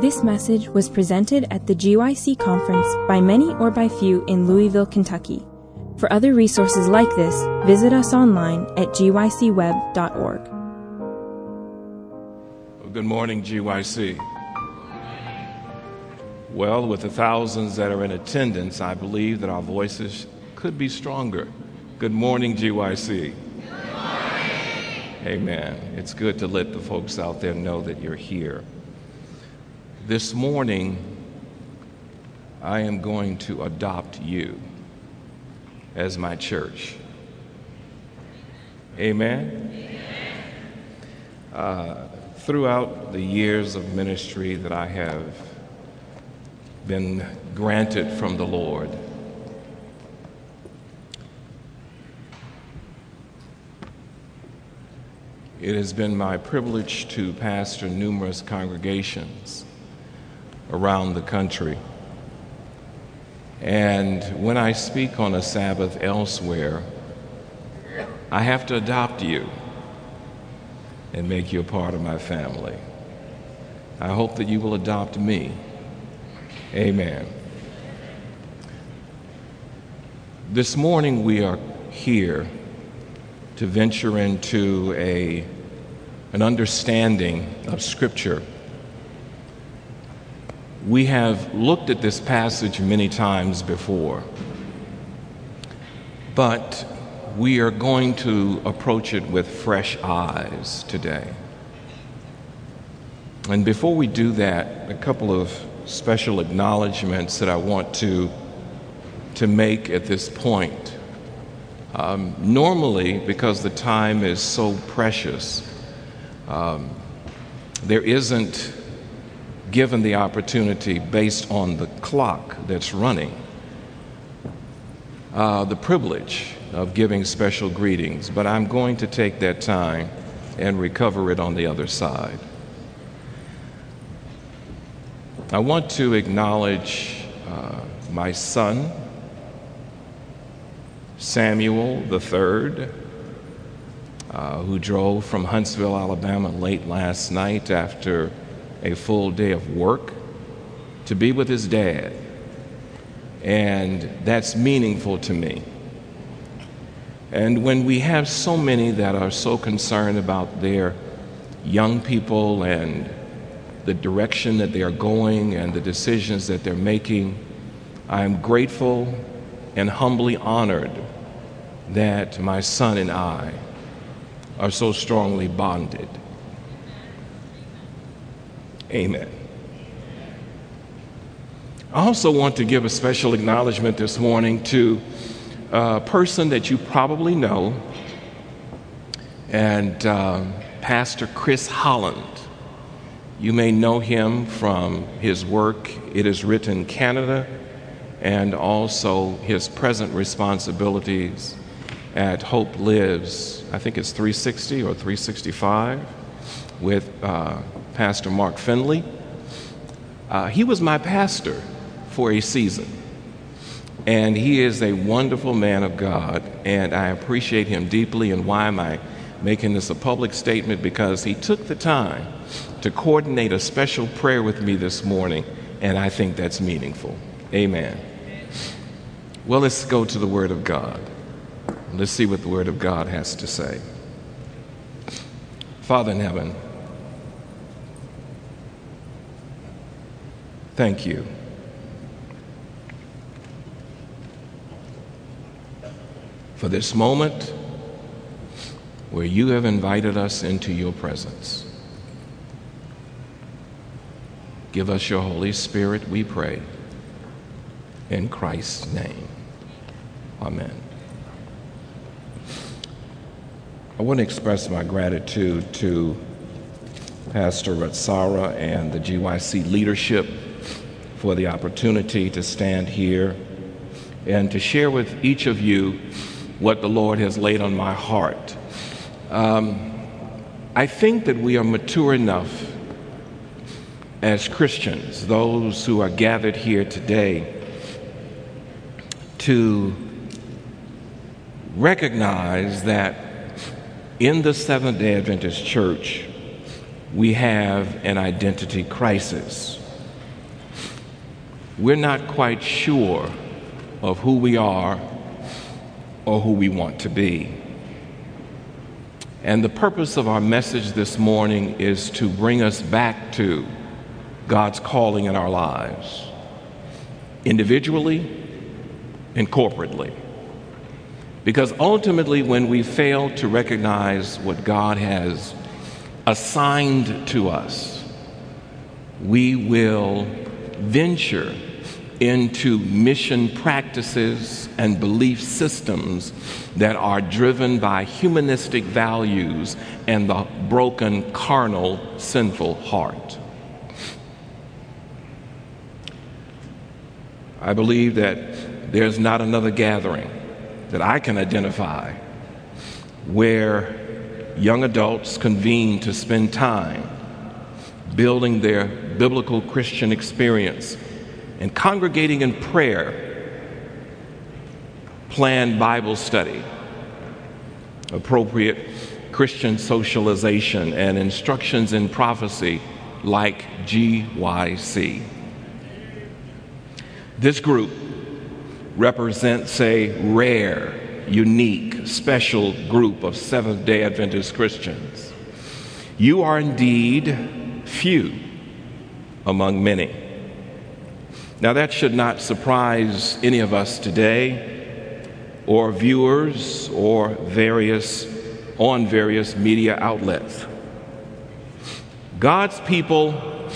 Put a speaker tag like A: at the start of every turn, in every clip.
A: This message was presented at the GYC conference by many or by few in Louisville, Kentucky. For other resources like this, visit us online at gycweb.org.
B: Well, good morning, GYC. Well, with the thousands that are in attendance, I believe that our voices could be stronger. Good morning, GYC. Amen. It's good to let the folks out there know that you're here. This morning, I am going to adopt you as my church. Amen. Uh, throughout the years of ministry that I have been granted from the Lord, it has been my privilege to pastor numerous congregations around the country. And when I speak on a Sabbath elsewhere, I have to adopt you and make you a part of my family. I hope that you will adopt me. Amen. This morning we are here to venture into a, an understanding of Scripture we have looked at this passage many times before, but we are going to approach it with fresh eyes today. And before we do that, a couple of special acknowledgments that I want to, to make at this point. Um, normally, because the time is so precious, um, there isn't given the opportunity based on the clock that's running, uh, the privilege of giving special greetings, but I'm going to take that time and recover it on the other side. I want to acknowledge uh, my son, Samuel III, uh, who drove from Huntsville, Alabama late last night after a full day of work to be with his dad. And that's meaningful to me. And when we have so many that are so concerned about their young people and the direction that they are going and the decisions that they're making, I am grateful and humbly honored that my son and I are so strongly bonded. Amen. I also want to give a special acknowledgement this morning to a person that you probably know, and uh, Pastor Chris Holland. You may know him from his work, It is Written Canada, and also his present responsibilities at Hope Lives, I think it's 360 or 365, with uh, Pastor Mark Finley. Uh, he was my pastor for a season. And he is a wonderful man of God, and I appreciate him deeply. And why am I making this a public statement? Because he took the time to coordinate a special prayer with me this morning, and I think that's meaningful. Amen. Well, let's go to the Word of God. Let's see what the Word of God has to say. Father in heaven, Thank you. For this moment where you have invited us into your presence. Give us your Holy Spirit, we pray. In Christ's name. Amen. I want to express my gratitude to Pastor Ratsara and the GYC leadership for the opportunity to stand here and to share with each of you what the Lord has laid on my heart. Um, I think that we are mature enough as Christians, those who are gathered here today, to recognize that in the Seventh day Adventist Church, we have an identity crisis. We're not quite sure of who we are or who we want to be. And the purpose of our message this morning is to bring us back to God's calling in our lives, individually and corporately. Because ultimately, when we fail to recognize what God has assigned to us, we will venture into mission practices and belief systems that are driven by humanistic values and the broken, carnal, sinful heart. I believe that there's not another gathering that I can identify where young adults convene to spend time building their biblical Christian experience and congregating in prayer, planned Bible study, appropriate Christian socialization, and instructions in prophecy like GYC. This group represents a rare, unique, special group of Seventh day Adventist Christians. You are indeed few among many. Now, that should not surprise any of us today, or viewers, or various on various media outlets. God's people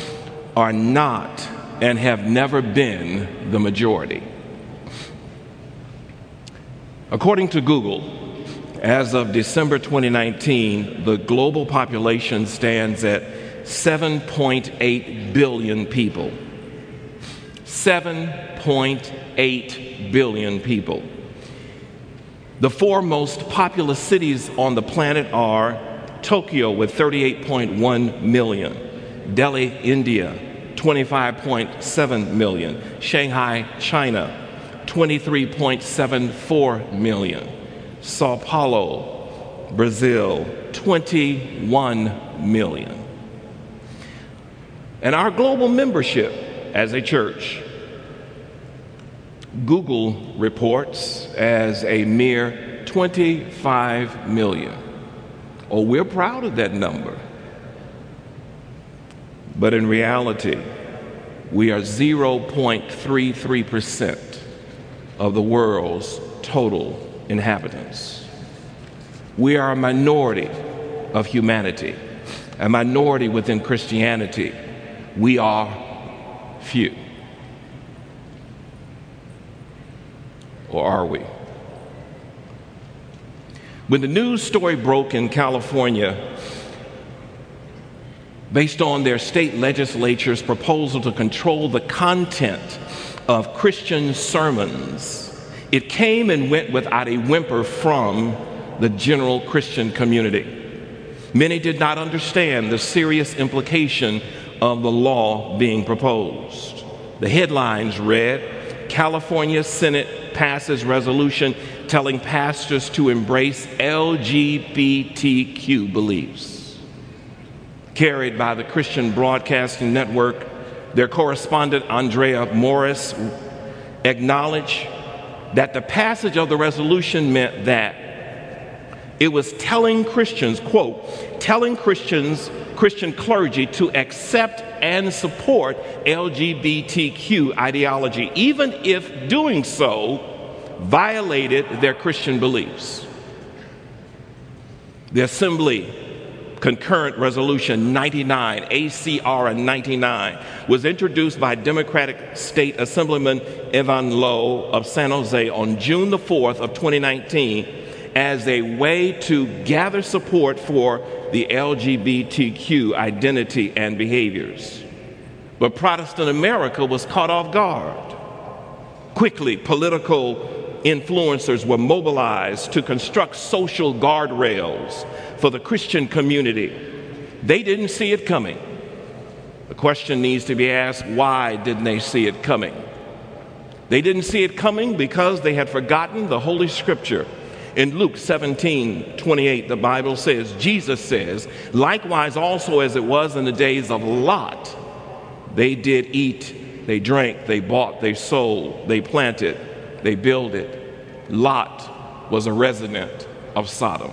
B: are not and have never been the majority. According to Google, as of December 2019, the global population stands at 7.8 billion people. 7.8 billion people. The four most populous cities on the planet are Tokyo with 38.1 million, Delhi, India, 25.7 million, Shanghai, China, 23.74 million, Sao Paulo, Brazil, 21 million. And our global membership as a church, Google reports as a mere 25 million. Oh, we're proud of that number. But in reality, we are 0.33% of the world's total inhabitants. We are a minority of humanity, a minority within Christianity. We are few. Or are we? When the news story broke in California, based on their state legislature's proposal to control the content of Christian sermons, it came and went without a whimper from the general Christian community. Many did not understand the serious implication of the law being proposed. The headlines read California Senate passes resolution telling pastors to embrace LGBTQ beliefs. Carried by the Christian Broadcasting Network, their correspondent Andrea Morris acknowledged that the passage of the resolution meant that it was telling Christians, quote, telling Christians Christian clergy to accept and support LGBTQ ideology, even if doing so violated their Christian beliefs. The Assembly Concurrent Resolution 99, ACR 99, was introduced by Democratic State Assemblyman Evan Low of San Jose on June the 4th of 2019 as a way to gather support for the LGBTQ identity and behaviors. But Protestant America was caught off guard. Quickly, political influencers were mobilized to construct social guardrails for the Christian community. They didn't see it coming. The question needs to be asked why didn't they see it coming? They didn't see it coming because they had forgotten the Holy Scripture in Luke 17 28, the Bible says, Jesus says, likewise also as it was in the days of Lot, they did eat they drank, they bought, they sold, they planted, they builded. Lot was a resident of Sodom.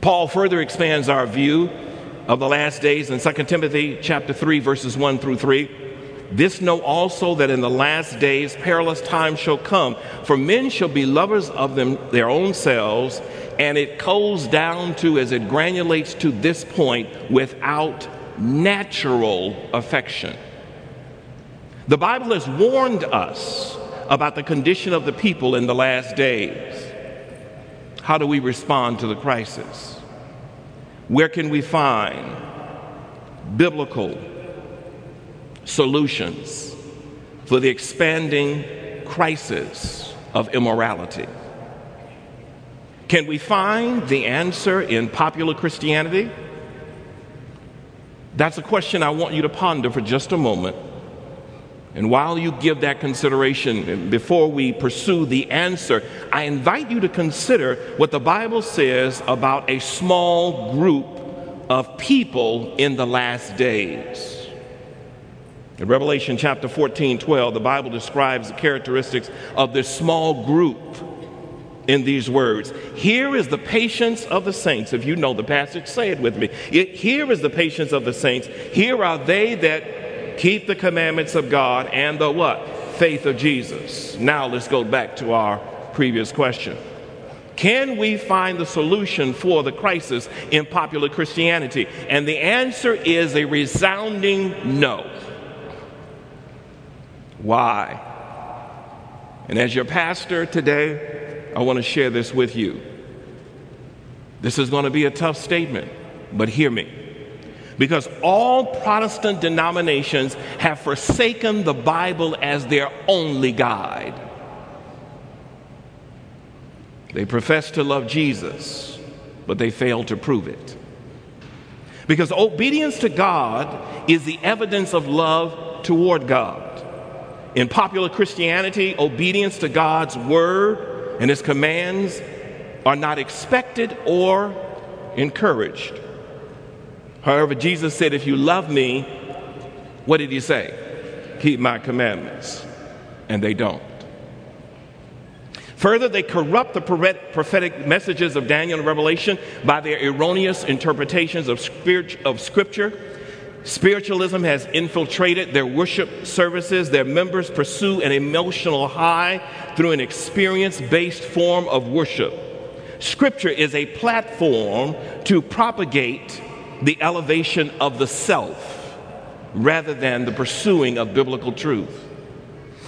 B: Paul further expands our view of the last days in 2 Timothy chapter 3 verses 1 through 3. This know also that in the last days perilous times shall come, for men shall be lovers of them their own selves, and it goes down to as it granulates to this point without natural affection. The Bible has warned us about the condition of the people in the last days. How do we respond to the crisis? Where can we find biblical solutions for the expanding crisis of immorality? Can we find the answer in popular Christianity? That's a question I want you to ponder for just a moment. And while you give that consideration, before we pursue the answer, I invite you to consider what the Bible says about a small group of people in the last days. In Revelation chapter 14, 12, the Bible describes the characteristics of this small group in these words. Here is the patience of the saints. If you know the passage, say it with me. here is the patience of the saints. Here are they that keep the commandments of God and the what? Faith of Jesus. Now let's go back to our previous question. Can we find the solution for the crisis in popular Christianity? And the answer is a resounding no. Why? And as your pastor today, I want to share this with you. This is going to be a tough statement, but hear me because all Protestant denominations have forsaken the Bible as their only guide. They profess to love Jesus, but they fail to prove it. Because obedience to God is the evidence of love toward God. In popular Christianity, obedience to God's word and his commands are not expected or encouraged. However, Jesus said, If you love me, what did he say? Keep my commandments. And they don't. Further, they corrupt the prophetic messages of Daniel and Revelation by their erroneous interpretations of, Scripture. Spiritualism has infiltrated their worship services. Their members pursue an emotional high through an experience based form of worship. Scripture is a platform to propagate the elevation of the self rather than the pursuing of biblical truth.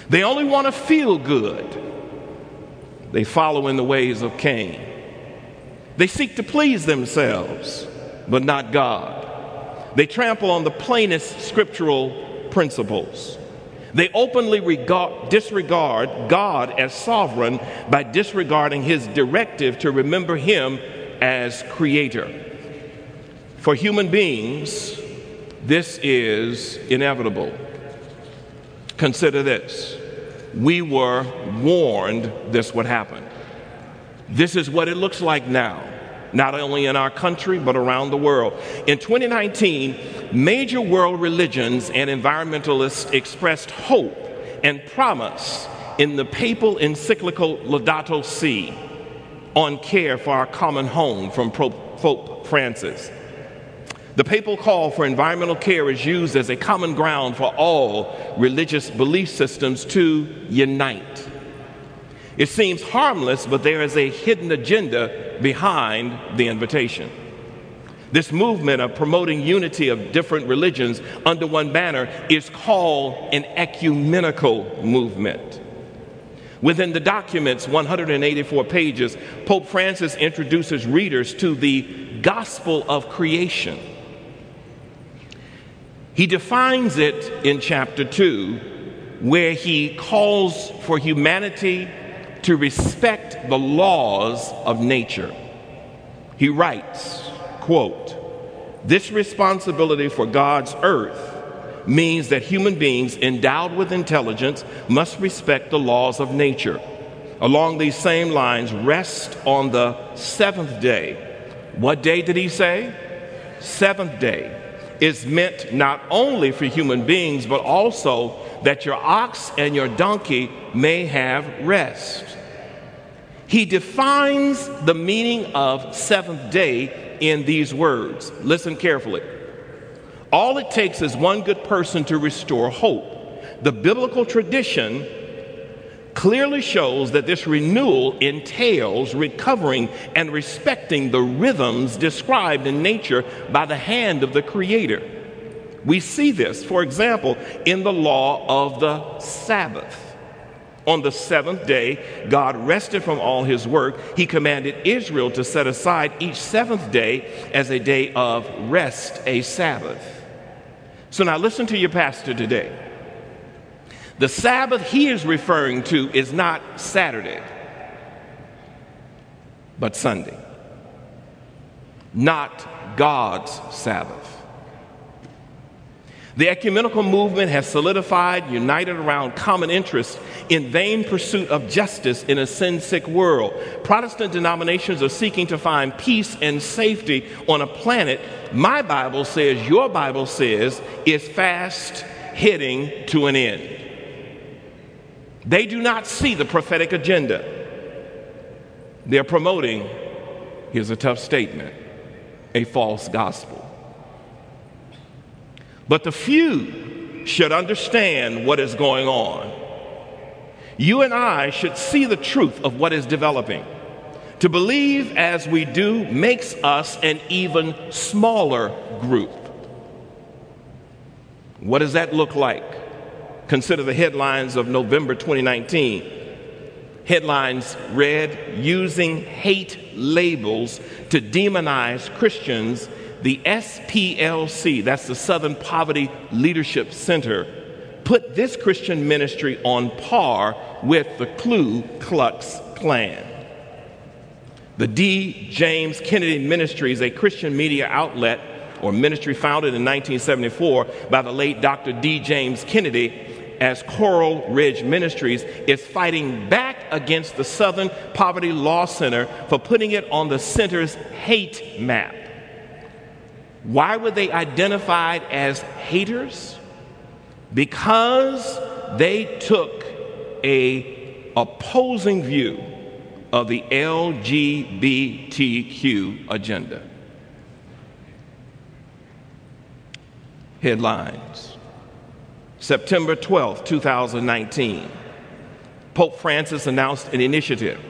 B: They only want to feel good. They follow in the ways of Cain. They seek to please themselves, but not God. They trample on the plainest scriptural principles. They openly regard, disregard God as sovereign by disregarding his directive to remember him as creator. For human beings, this is inevitable. Consider this we were warned this would happen. This is what it looks like now, not only in our country, but around the world. In 2019, major world religions and environmentalists expressed hope and promise in the papal encyclical Laudato Si on care for our common home from Pope Francis. The papal call for environmental care is used as a common ground for all religious belief systems to unite. It seems harmless, but there is a hidden agenda behind the invitation. This movement of promoting unity of different religions under one banner is called an ecumenical movement. Within the document's 184 pages, Pope Francis introduces readers to the gospel of creation he defines it in chapter 2, where he calls for humanity to respect the laws of nature. He writes, quote, this responsibility for God's earth means that human beings endowed with intelligence must respect the laws of nature. Along these same lines, rest on the seventh day. What day did he say? Seventh day is meant not only for human beings, but also that your ox and your donkey may have rest. He defines the meaning of seventh day in these words. Listen carefully. All it takes is one good person to restore hope. The biblical tradition clearly shows that this renewal entails recovering and respecting the rhythms described in nature by the hand of the Creator. We see this, for example, in the law of the Sabbath. On the seventh day, God rested from all his work. He commanded Israel to set aside each seventh day as a day of rest, a Sabbath. So now listen to your pastor today. The Sabbath he is referring to is not Saturday, but Sunday. Not God's Sabbath. The ecumenical movement has solidified, united around common interests in vain pursuit of justice in a sin sick world. Protestant denominations are seeking to find peace and safety on a planet my Bible says, your Bible says, is fast heading to an end. They do not see the prophetic agenda. They're promoting, here's a tough statement, a false gospel. But the few should understand what is going on. You and I should see the truth of what is developing. To believe as we do makes us an even smaller group. What does that look like? Consider the headlines of November 2019. Headlines read Using Hate Labels to Demonize Christians the SPLC, that's the Southern Poverty Leadership Center, put this Christian ministry on par with the Ku Klux Klan. The D. James Kennedy Ministry is a Christian media outlet or ministry founded in 1974 by the late Dr. D. James Kennedy as Coral Ridge Ministries is fighting back against the Southern Poverty Law Center for putting it on the center's hate map. Why were they identified as haters? Because they took a opposing view of the LGBTQ agenda. Headlines September 12, 2019. Pope Francis announced an initiative.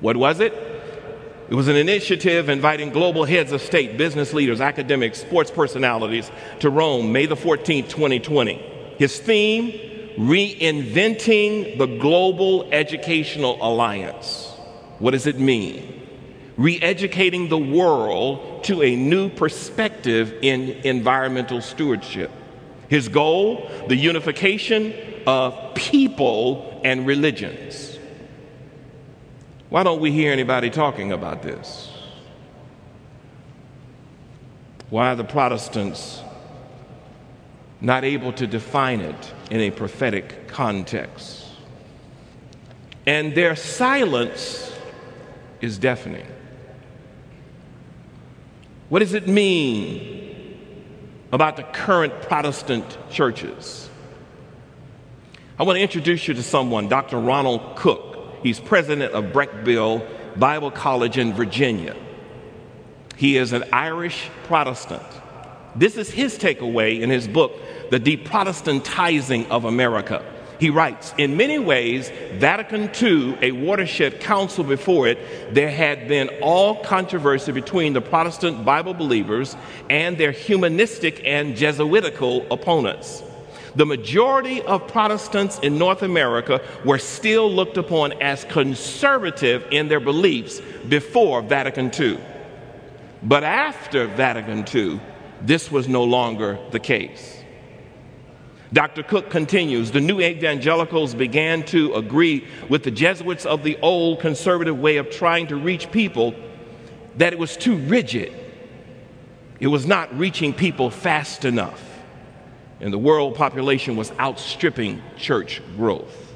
B: What was it? It was an initiative inviting global heads of state, business leaders, academics, sports personalities to Rome, May the 14th, 2020. His theme, reinventing the Global Educational Alliance. What does it mean? Re educating the world to a new perspective in environmental stewardship. His goal, the unification of people and religions. Why don't we hear anybody talking about this? Why are the Protestants not able to define it in a prophetic context? And their silence is deafening. What does it mean about the current Protestant churches? I want to introduce you to someone, Dr. Ronald Cook. He's president of Breckville Bible College in Virginia. He is an Irish Protestant. This is his takeaway in his book, The Deprotestantizing of America. He writes, in many ways, Vatican II, a watershed council before it, there had been all controversy between the Protestant Bible believers and their humanistic and Jesuitical opponents the majority of Protestants in North America were still looked upon as conservative in their beliefs before Vatican II. But after Vatican II, this was no longer the case. Dr. Cook continues the new evangelicals began to agree with the Jesuits of the old conservative way of trying to reach people that it was too rigid. It was not reaching people fast enough and the world population was outstripping church growth.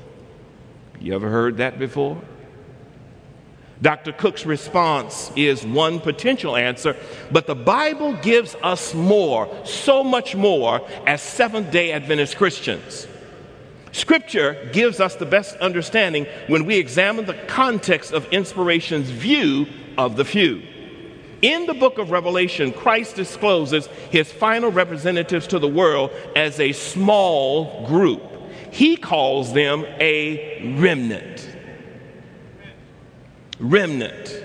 B: You ever heard that before? Dr. Cook's response is one potential answer, but the Bible gives us more, so much more, as Seventh day Adventist Christians. Scripture gives us the best understanding when we examine the context of inspiration's view of the few. In the book of Revelation, Christ discloses his final representatives to the world as a small group. He calls them a remnant. Remnant.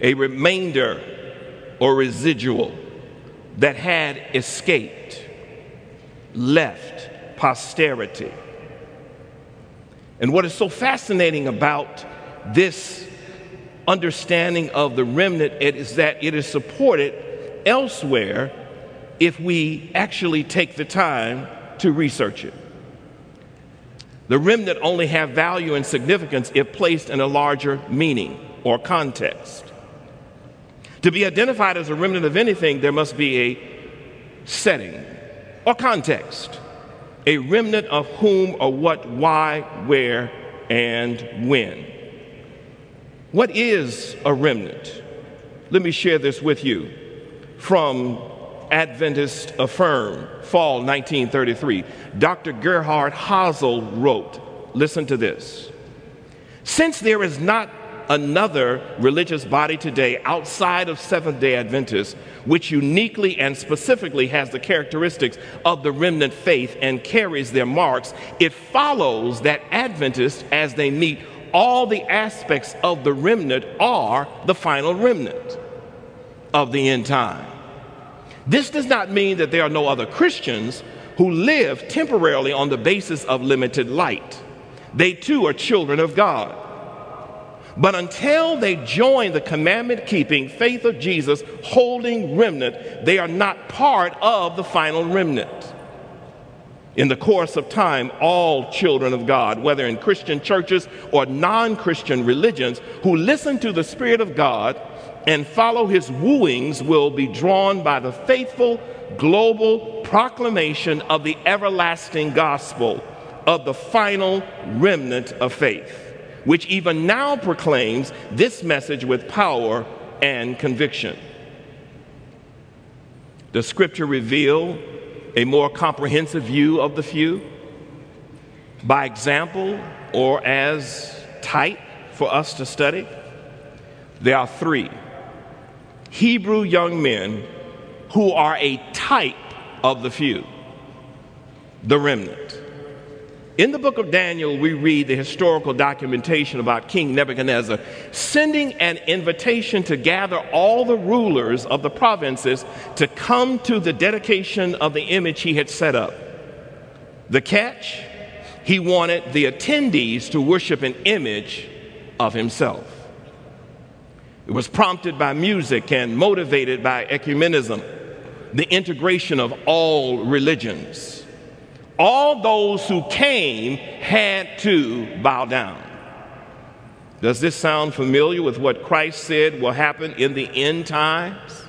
B: A remainder or residual that had escaped, left posterity. And what is so fascinating about this understanding of the remnant is that it is supported elsewhere if we actually take the time to research it. The remnant only have value and significance if placed in a larger meaning or context. To be identified as a remnant of anything, there must be a setting or context a remnant of whom or what, why, where, and when. What is a remnant? Let me share this with you from Adventist Affirm, fall 1933. Dr. Gerhard Hasel wrote, listen to this. Since there is not another religious body today outside of Seventh day Adventists which uniquely and specifically has the characteristics of the remnant faith and carries their marks, it follows that Adventists, as they meet all the aspects of the remnant, are the final remnant of the end time. This does not mean that there are no other Christians who live temporarily on the basis of limited light. They too are children of God. But until they join the commandment keeping faith of Jesus holding remnant, they are not part of the final remnant. In the course of time, all children of God, whether in Christian churches or non Christian religions, who listen to the Spirit of God and follow his wooings, will be drawn by the faithful global proclamation of the everlasting gospel of the final remnant of faith which even now proclaims this message with power and conviction. The Scripture reveal a more comprehensive view of the few? By example or as type for us to study? There are three Hebrew young men who are a type of the few, the remnant. In the book of Daniel, we read the historical documentation about King Nebuchadnezzar sending an invitation to gather all the rulers of the provinces to come to the dedication of the image he had set up. The catch? He wanted the attendees to worship an image of himself. It was prompted by music and motivated by ecumenism, the integration of all religions all those who came had to bow down. Does this sound familiar with what Christ said will happen in the end times?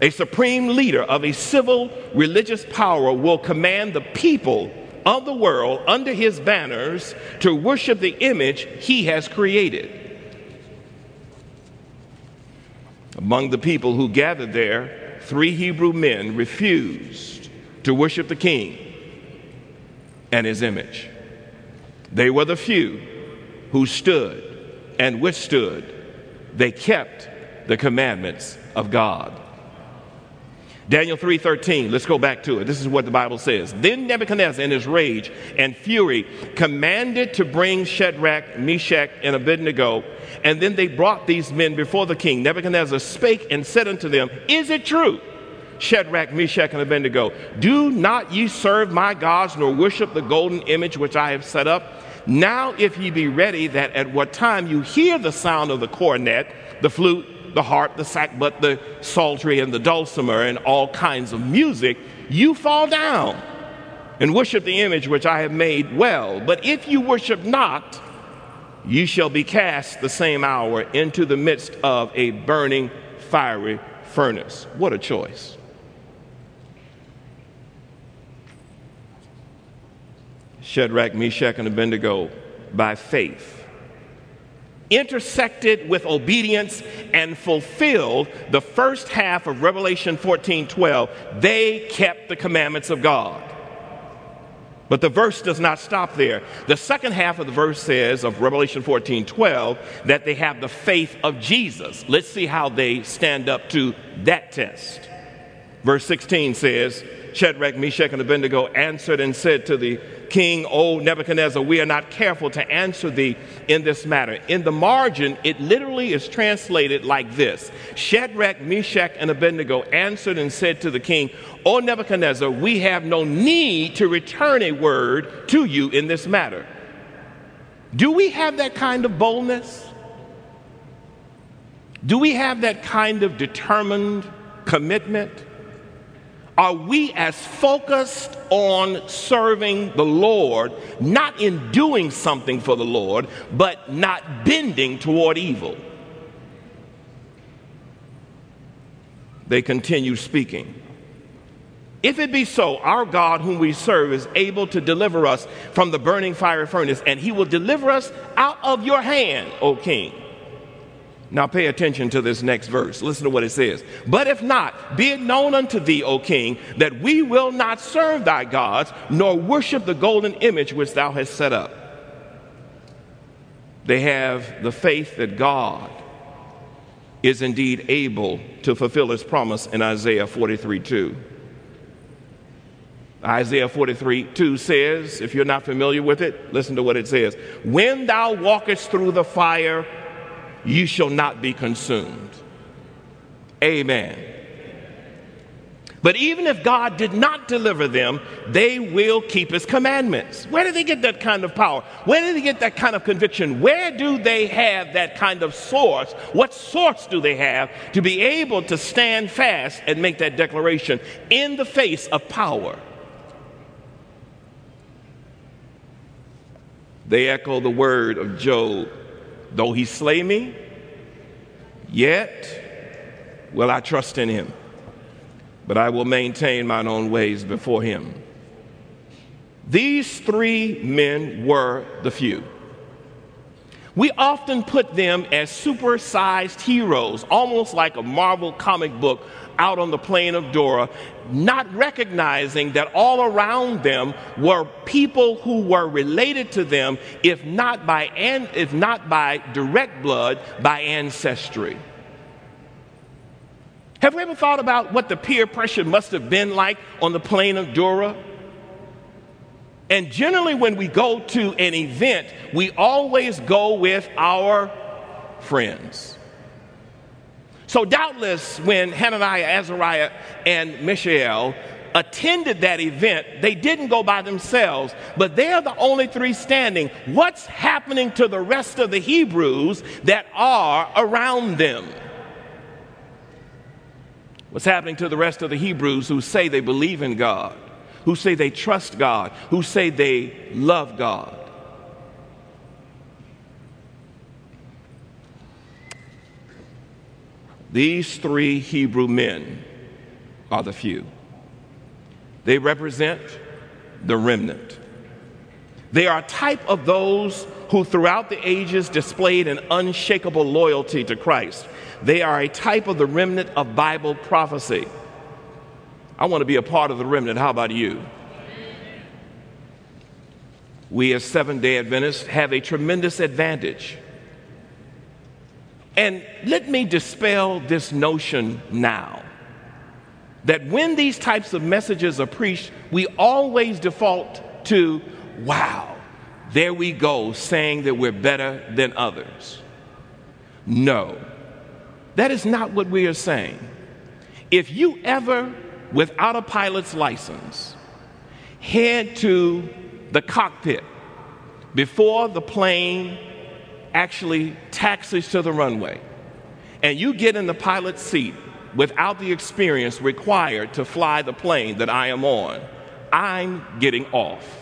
B: A supreme leader of a civil religious power will command the people of the world under his banners to worship the image he has created. Among the people who gathered there, three Hebrew men refused to worship the king and his image. They were the few who stood and withstood. They kept the commandments of God. Daniel 3:13, let's go back to it. This is what the Bible says. Then Nebuchadnezzar in his rage and fury commanded to bring Shadrach, Meshach, and Abednego, and then they brought these men before the king. Nebuchadnezzar spake and said unto them, Is it true Shadrach, Meshach, and Abednego, Do not ye serve my gods, nor worship the golden image which I have set up. Now, if ye be ready, that at what time you hear the sound of the cornet, the flute, the harp, the sackbut, the psaltery, and the dulcimer, and all kinds of music, you fall down and worship the image which I have made well. But if you worship not, you shall be cast the same hour into the midst of a burning fiery furnace. What a choice. Shadrach, Meshach, and Abednego by faith intersected with obedience and fulfilled the first half of Revelation 14 12, they kept the commandments of God. But the verse does not stop there. The second half of the verse says of Revelation 14 12 that they have the faith of Jesus. Let's see how they stand up to that test. Verse 16 says, Shadrach, Meshach, and Abednego answered and said to the king, O Nebuchadnezzar, we are not careful to answer thee in this matter. In the margin, it literally is translated like this Shadrach, Meshach, and Abednego answered and said to the king, O Nebuchadnezzar, we have no need to return a word to you in this matter. Do we have that kind of boldness? Do we have that kind of determined commitment? Are we as focused on serving the Lord, not in doing something for the Lord, but not bending toward evil? They continue speaking. If it be so, our God, whom we serve, is able to deliver us from the burning fiery furnace, and he will deliver us out of your hand, O king. Now pay attention to this next verse. Listen to what it says. But if not, be it known unto thee, O king, that we will not serve thy gods, nor worship the golden image which thou hast set up. They have the faith that God is indeed able to fulfill his promise in Isaiah 43 2. Isaiah 43 2 says, if you're not familiar with it, listen to what it says. When thou walkest through the fire, you shall not be consumed. Amen. But even if God did not deliver them, they will keep his commandments. Where do they get that kind of power? Where do they get that kind of conviction? Where do they have that kind of source? What source do they have to be able to stand fast and make that declaration in the face of power? They echo the word of Job Though he slay me, yet will I trust in him. But I will maintain mine own ways before him. These three men were the few. We often put them as supersized heroes, almost like a Marvel comic book out on the plain of Dura, not recognizing that all around them were people who were related to them, if not by, an, if not by direct blood, by ancestry. Have we ever thought about what the peer pressure must have been like on the plain of Dura? And generally, when we go to an event, we always go with our friends. So, doubtless, when Hananiah, Azariah, and Mishael attended that event, they didn't go by themselves, but they're the only three standing. What's happening to the rest of the Hebrews that are around them? What's happening to the rest of the Hebrews who say they believe in God, who say they trust God, who say they love God? These three Hebrew men are the few. They represent the remnant. They are a type of those who throughout the ages displayed an unshakable loyalty to Christ. They are a type of the remnant of Bible prophecy. I want to be a part of the remnant. How about you? We, as Seventh day Adventists, have a tremendous advantage and let me dispel this notion now that when these types of messages are preached, we always default to, wow, there we go, saying that we're better than others. No, that is not what we are saying. If you ever, without a pilot's license, head to the cockpit before the plane actually taxis to the runway, and you get in the pilot's seat without the experience required to fly the plane that I am on, I'm getting off.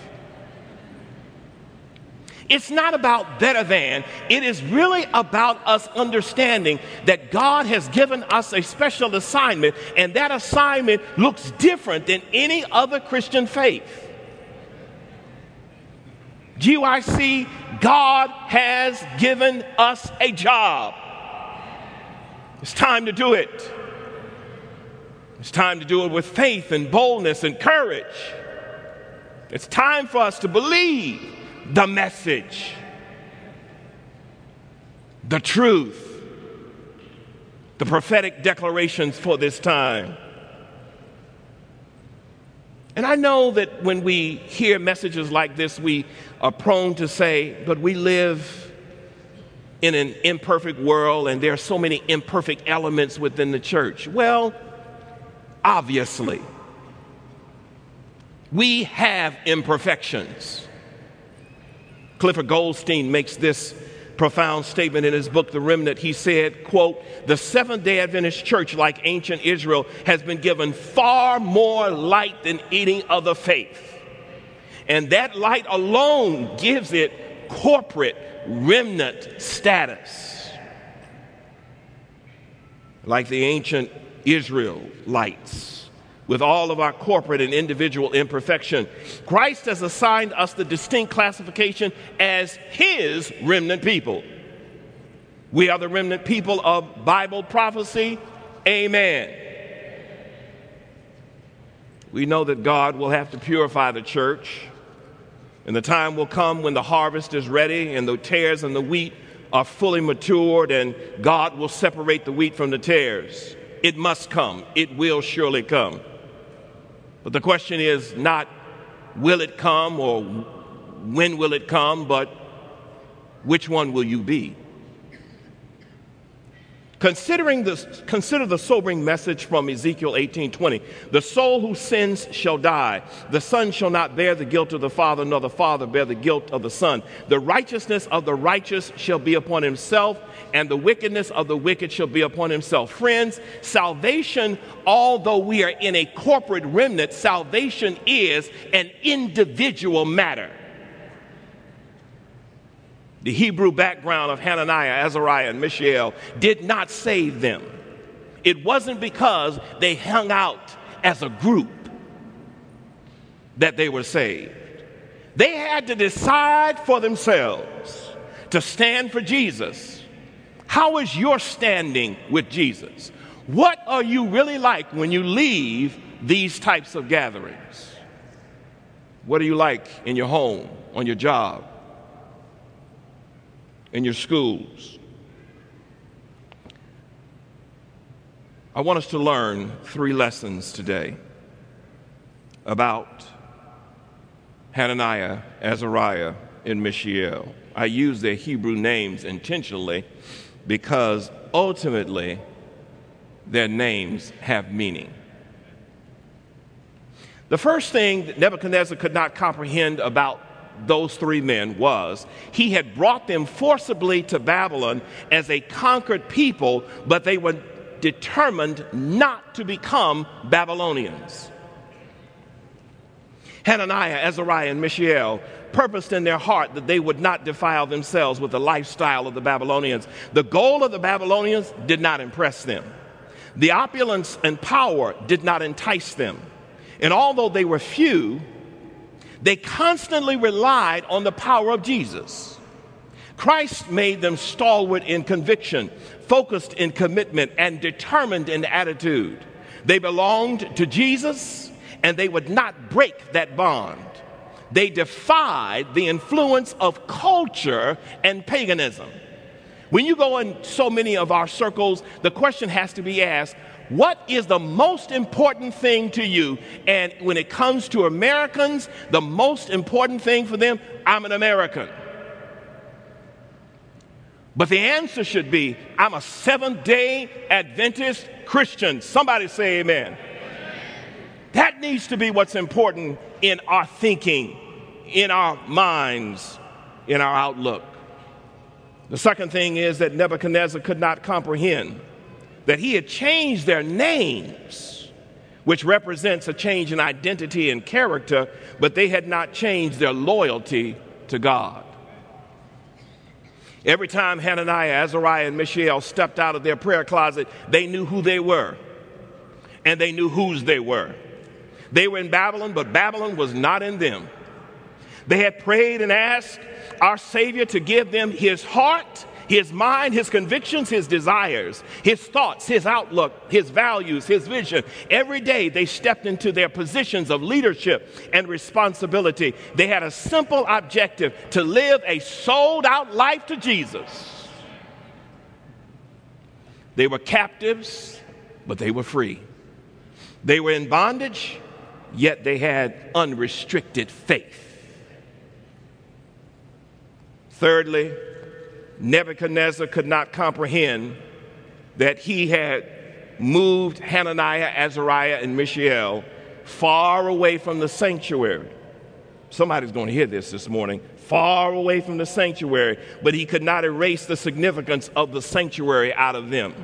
B: It's not about better than. It is really about us understanding that God has given us a special assignment, and that assignment looks different than any other Christian faith. GYC, God has given us a job. It's time to do it. It's time to do it with faith and boldness and courage. It's time for us to believe the message, the truth, the prophetic declarations for this time. And I know that when we hear messages like this, we are prone to say, but we live in an imperfect world and there are so many imperfect elements within the church. Well, obviously, we have imperfections. Clifford Goldstein makes this profound statement in his book the remnant he said quote the seventh day adventist church like ancient israel has been given far more light than any other faith and that light alone gives it corporate remnant status like the ancient israelites with all of our corporate and individual imperfection. Christ has assigned us the distinct classification as His remnant people. We are the remnant people of Bible prophecy. Amen. We know that God will have to purify the church, and the time will come when the harvest is ready and the tares and the wheat are fully matured, and God will separate the wheat from the tares. It must come, it will surely come. But the question is not will it come or when will it come, but which one will you be? Considering consider the sobering message from Ezekiel 18:20. The soul who sins shall die. The son shall not bear the guilt of the father, nor the father bear the guilt of the son. The righteousness of the righteous shall be upon himself, and the wickedness of the wicked shall be upon himself. Friends, salvation, although we are in a corporate remnant, salvation is an individual matter. The Hebrew background of Hananiah, Azariah, and Mishael did not save them. It wasn't because they hung out as a group that they were saved. They had to decide for themselves to stand for Jesus. How is your standing with Jesus? What are you really like when you leave these types of gatherings? What are you like in your home, on your job? In your schools. I want us to learn three lessons today about Hananiah, Azariah, and Mishael. I use their Hebrew names intentionally because ultimately their names have meaning. The first thing Nebuchadnezzar could not comprehend about those three men was he had brought them forcibly to Babylon as a conquered people, but they were determined not to become Babylonians. Hananiah, Azariah, and Mishael purposed in their heart that they would not defile themselves with the lifestyle of the Babylonians. The goal of the Babylonians did not impress them. The opulence and power did not entice them. And although they were few, they constantly relied on the power of Jesus. Christ made them stalwart in conviction, focused in commitment, and determined in attitude. They belonged to Jesus and they would not break that bond. They defied the influence of culture and paganism. When you go in so many of our circles, the question has to be asked what is the most important thing to you? And when it comes to Americans, the most important thing for them, I'm an American. But the answer should be, I'm a Seventh day Adventist Christian. Somebody say amen. That needs to be what's important in our thinking, in our minds, in our outlook. The second thing is that Nebuchadnezzar could not comprehend that he had changed their names, which represents a change in identity and character, but they had not changed their loyalty to God. Every time Hananiah, Azariah, and Mishael stepped out of their prayer closet, they knew who they were and they knew whose they were. They were in Babylon, but Babylon was not in them. They had prayed and asked our Savior to give them his heart, his mind, his convictions, his desires, his thoughts, his outlook, his values, his vision. Every day they stepped into their positions of leadership and responsibility. They had a simple objective to live a sold out life to Jesus. They were captives, but they were free. They were in bondage, yet they had unrestricted faith. Thirdly, Nebuchadnezzar could not comprehend that he had moved Hananiah, Azariah, and Mishael far away from the sanctuary. Somebody's going to hear this this morning. Far away from the sanctuary, but he could not erase the significance of the sanctuary out of them.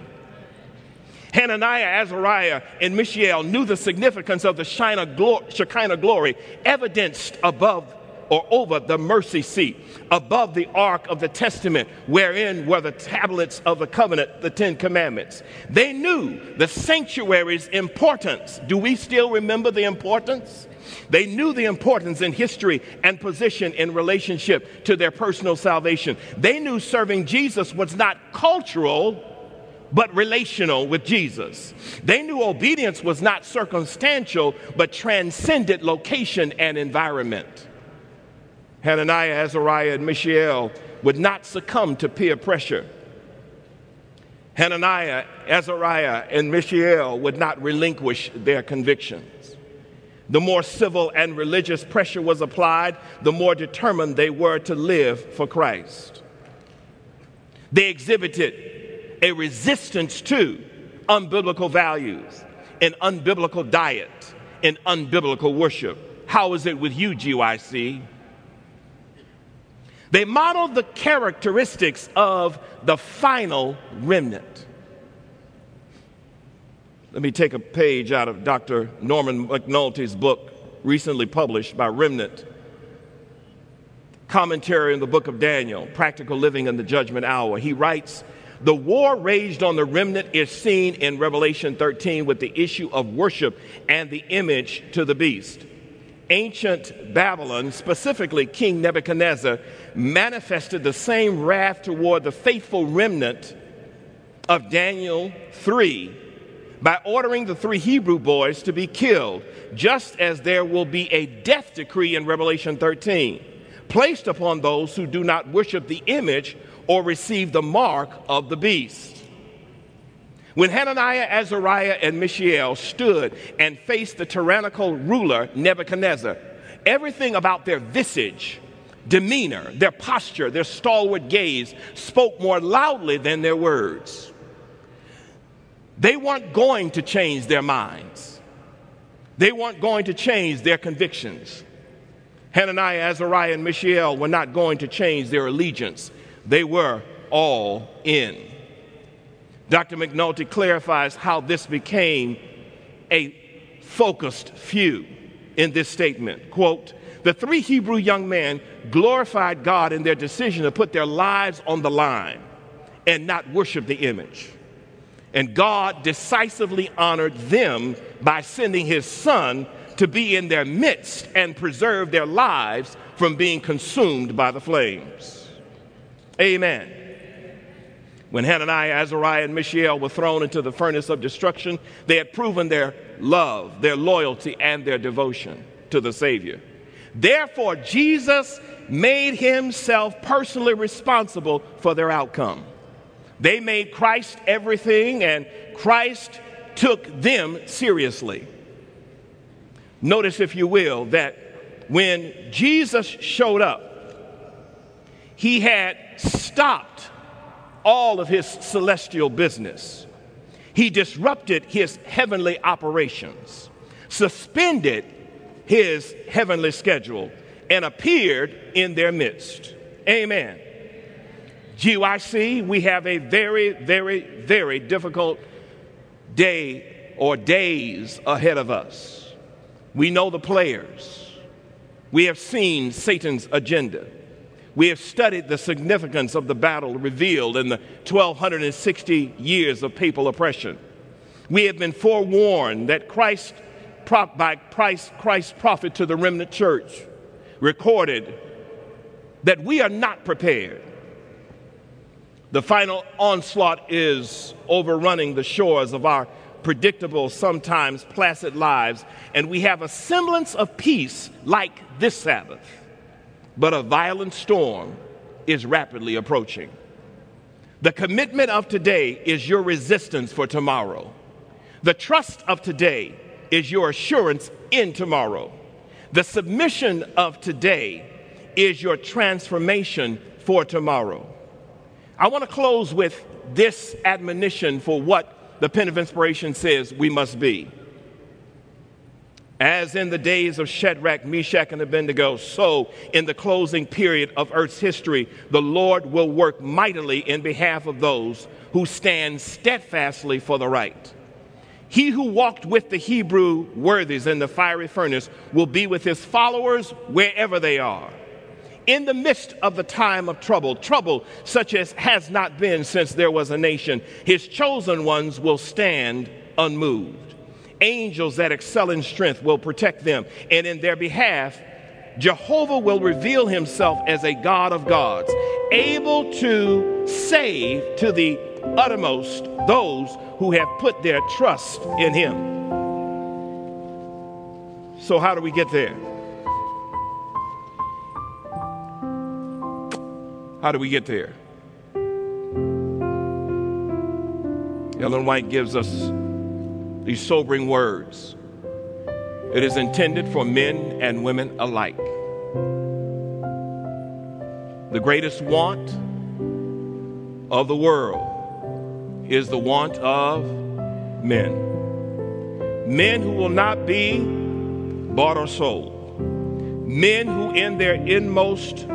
B: Hananiah, Azariah, and Mishael knew the significance of the Shekinah glory evidenced above or over the mercy seat, above the ark of the testament, wherein were the tablets of the covenant, the Ten Commandments. They knew the sanctuary's importance. Do we still remember the importance? They knew the importance in history and position in relationship to their personal salvation. They knew serving Jesus was not cultural, but relational with Jesus. They knew obedience was not circumstantial, but transcended location and environment. Hananiah, Azariah, and Mishael would not succumb to peer pressure. Hananiah, Azariah, and Mishael would not relinquish their convictions. The more civil and religious pressure was applied, the more determined they were to live for Christ. They exhibited a resistance to unbiblical values, an unbiblical diet, and unbiblical worship. How is it with you, GYC? They modeled the characteristics of the final remnant. Let me take a page out of Dr. Norman McNulty's book, recently published by Remnant. Commentary in the book of Daniel, Practical Living in the Judgment Hour. He writes, the war raged on the remnant is seen in Revelation 13 with the issue of worship and the image to the beast ancient Babylon, specifically King Nebuchadnezzar, manifested the same wrath toward the faithful remnant of Daniel 3 by ordering the three Hebrew boys to be killed, just as there will be a death decree in Revelation 13, placed upon those who do not worship the image or receive the mark of the beast. When Hananiah, Azariah, and Mishael stood and faced the tyrannical ruler Nebuchadnezzar, everything about their visage, demeanor, their posture, their stalwart gaze spoke more loudly than their words. They weren't going to change their minds, they weren't going to change their convictions. Hananiah, Azariah, and Mishael were not going to change their allegiance, they were all in. Dr. McNulty clarifies how this became a focused few in this statement. Quote, the three Hebrew young men glorified God in their decision to put their lives on the line and not worship the image. And God decisively honored them by sending his son to be in their midst and preserve their lives from being consumed by the flames. Amen. When Hananiah, Azariah, and Mishael were thrown into the furnace of destruction, they had proven their love, their loyalty, and their devotion to the Savior. Therefore, Jesus made himself personally responsible for their outcome. They made Christ everything, and Christ took them seriously. Notice, if you will, that when Jesus showed up, he had stopped all of his celestial business. He disrupted his heavenly operations, suspended his heavenly schedule, and appeared in their midst. Amen. GYC, we have a very, very, very difficult day or days ahead of us. We know the players. We have seen Satan's agenda. We have studied the significance of the battle revealed in the 1260 years of papal oppression. We have been forewarned that Christ, by Christ, Christ's prophet to the remnant church, recorded that we are not prepared. The final onslaught is overrunning the shores of our predictable, sometimes placid lives, and we have a semblance of peace like this Sabbath. But a violent storm is rapidly approaching. The commitment of today is your resistance for tomorrow. The trust of today is your assurance in tomorrow. The submission of today is your transformation for tomorrow. I want to close with this admonition for what the pen of inspiration says we must be. As in the days of Shadrach, Meshach, and Abednego, so in the closing period of Earth's history, the Lord will work mightily in behalf of those who stand steadfastly for the right. He who walked with the Hebrew worthies in the fiery furnace will be with his followers wherever they are. In the midst of the time of trouble, trouble such as has not been since there was a nation, his chosen ones will stand unmoved angels that excel in strength will protect them. And in their behalf, Jehovah will reveal himself as a God of gods, able to save to the uttermost those who have put their trust in him. So, how do we get there? How do we get there? Ellen White gives us these sobering words. It is intended for men and women alike. The greatest want of the world is the want of men. Men who will not be bought or sold. Men who, in their inmost,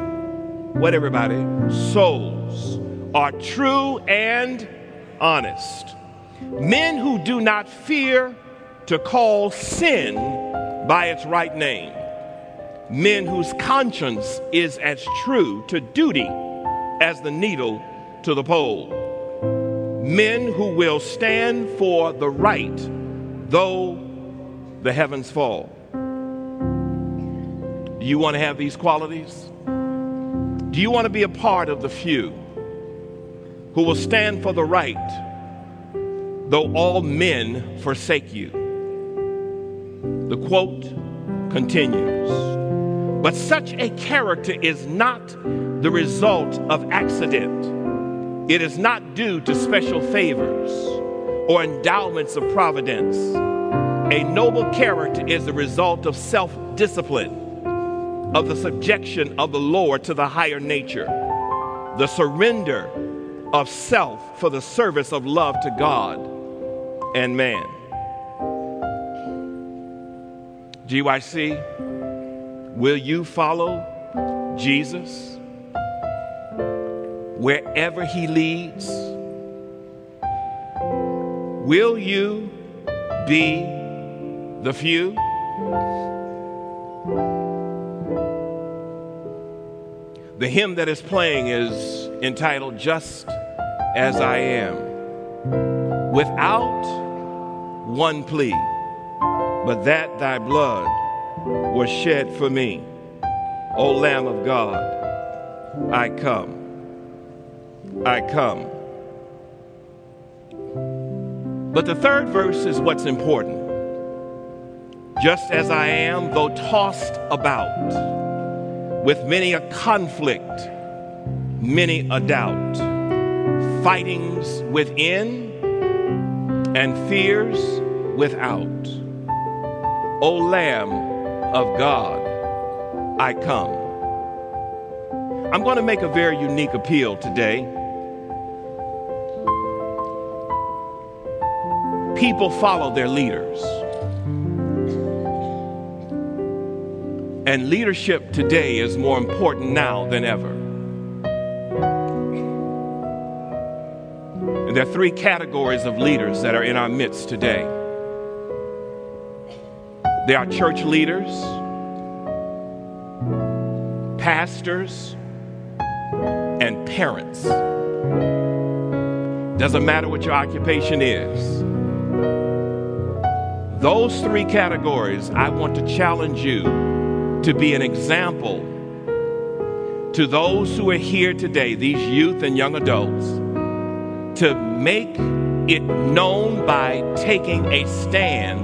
B: what everybody, souls, are true and honest Men who do not fear to call sin by its right name. Men whose conscience is as true to duty as the needle to the pole. Men who will stand for the right though the heavens fall. Do you want to have these qualities? Do you want to be a part of the few who will stand for the right? Though all men forsake you. The quote continues But such a character is not the result of accident, it is not due to special favors or endowments of providence. A noble character is the result of self discipline, of the subjection of the Lord to the higher nature, the surrender of self for the service of love to God and man. GYC, will you follow Jesus wherever he leads? Will you be the few? The hymn that is playing is entitled Just as I Am. Without one plea, but that thy blood was shed for me. O Lamb of God, I come. I come. But the third verse is what's important. Just as I am, though tossed about with many a conflict, many a doubt, fightings within and fears without. O Lamb of God, I come. I'm going to make a very unique appeal today. People follow their leaders. And leadership today is more important now than ever. There are three categories of leaders that are in our midst today. There are church leaders, pastors, and parents. Doesn't matter what your occupation is. Those three categories, I want to challenge you to be an example to those who are here today, these youth and young adults, to make it known by taking a stand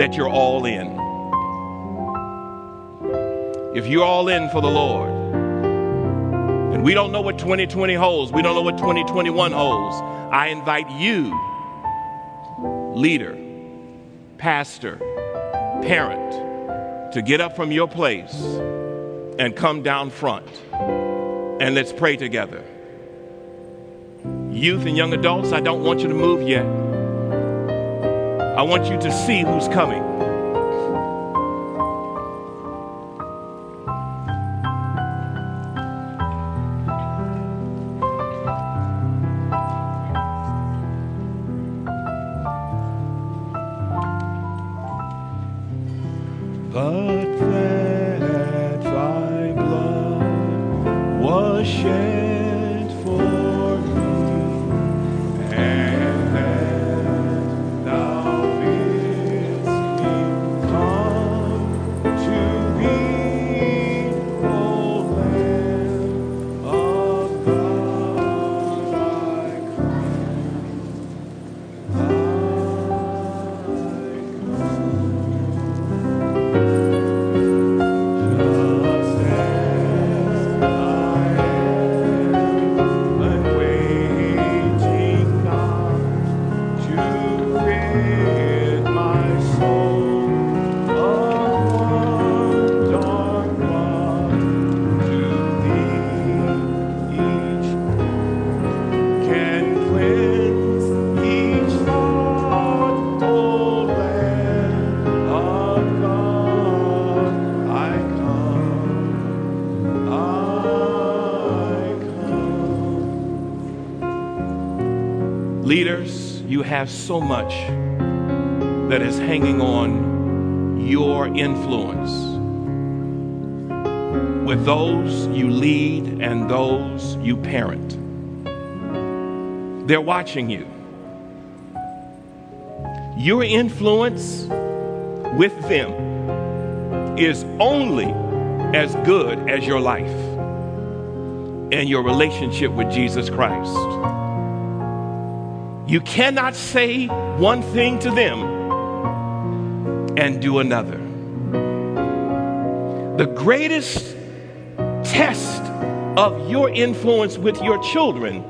B: that you're all in. If you're all in for the Lord, and we don't know what 2020 holds, we don't know what 2021 holds, I invite you, leader, pastor, parent, to get up from your place and come down front and let's pray together. Youth and young adults, I don't want you to move yet. I want you to see who's coming. Have so much that is hanging on your influence with those you lead and those you parent. They're watching you. Your influence with them is only as good as your life and your relationship with Jesus Christ. You cannot say one thing to them and do another. The greatest test of your influence with your children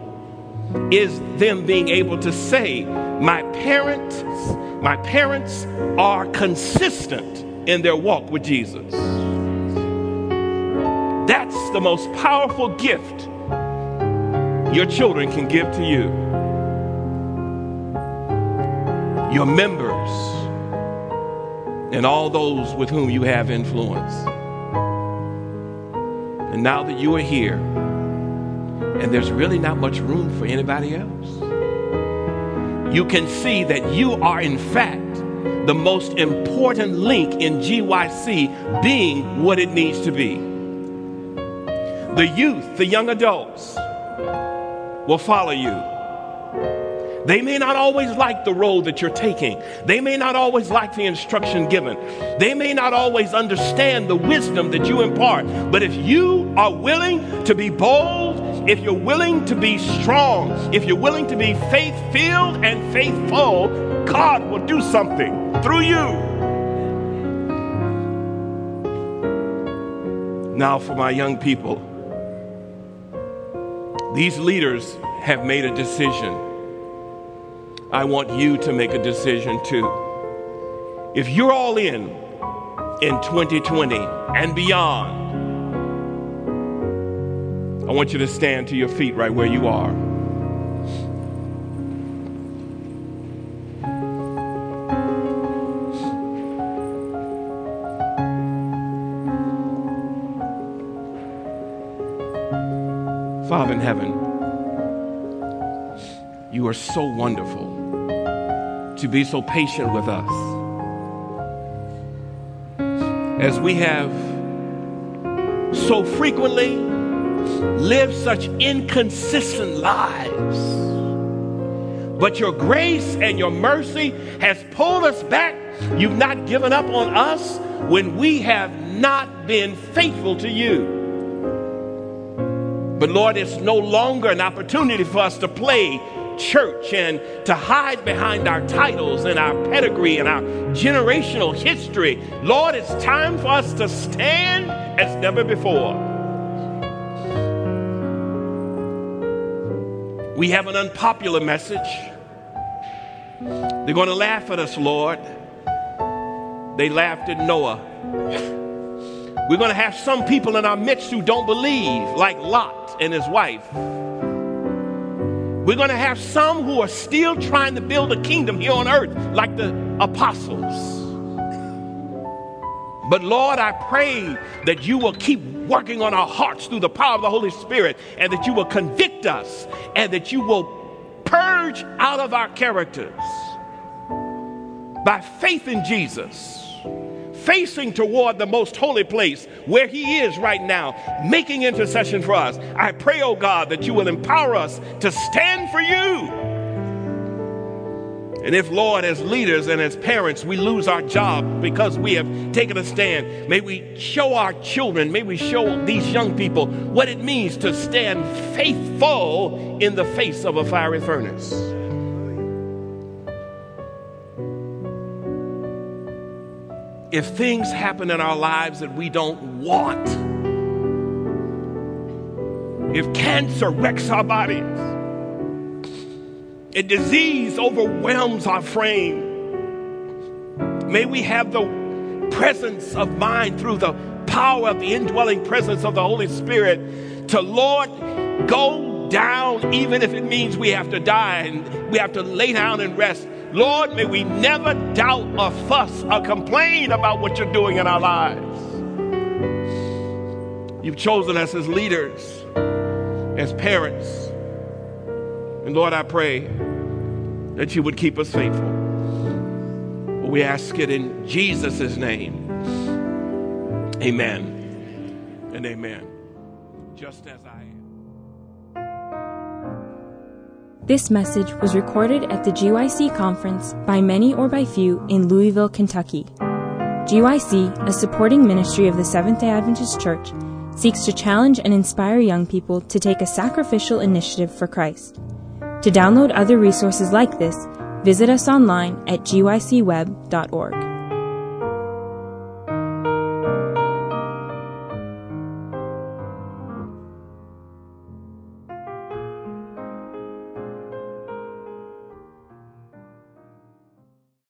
B: is them being able to say, My parents, my parents are consistent in their walk with Jesus. That's the most powerful gift your children can give to you. Your members, and all those with whom you have influence. And now that you are here, and there's really not much room for anybody else, you can see that you are, in fact, the most important link in GYC being what it needs to be. The youth, the young adults will follow you they may not always like the road that you're taking. They may not always like the instruction given. They may not always understand the wisdom that you impart. But if you are willing to be bold, if you're willing to be strong, if you're willing to be faith filled and faithful, God will do something through you. Now, for my young people, these leaders have made a decision I want you to make a decision too. If you're all in in 2020 and beyond, I want you to stand to your feet right where you are. Father in heaven, you are so wonderful to be so patient with us. As we have so frequently lived such inconsistent lives. But your grace and your mercy has pulled us back You've not given up on us when we have not been faithful to you. But Lord, it's no longer an opportunity for us to play church and to hide behind our titles and our pedigree and our generational history. Lord, it's time for us to stand as never before. We have an unpopular message. They're going to laugh at us, Lord. They laughed at Noah. We're going to have some people in our midst who don't believe, like Lot and his wife. We're going to have some who are still trying to build a kingdom here on earth, like the apostles. But Lord, I pray that you will keep working on our hearts through the power of the Holy Spirit, and that you will convict us, and that you will purge out of our characters by faith in Jesus facing toward the most holy place where He is right now, making intercession for us. I pray, oh God, that you will empower us to stand for you. And if, Lord, as leaders and as parents, we lose our job because we have taken a stand, may we show our children, may we show these young people what it means to stand faithful in the face of a fiery furnace. If things happen in our lives that we don't want, if cancer wrecks our bodies, if disease overwhelms our frame, may we have the presence of mind through the power of the indwelling presence of the Holy Spirit to, Lord, go down, even if it means we have to die and we have to lay down and rest Lord, may we never doubt or fuss or complain about what you're doing in our lives. You've chosen us as leaders, as parents. And Lord, I pray that you would keep us faithful. We ask it in Jesus' name. Amen and amen. Just as I am.
A: This message was recorded at the GYC conference by many or by few in Louisville, Kentucky. GYC, a supporting ministry of the Seventh day Adventist Church, seeks to challenge and inspire young people to take a sacrificial initiative for Christ. To download other resources like this, visit us online at gycweb.org.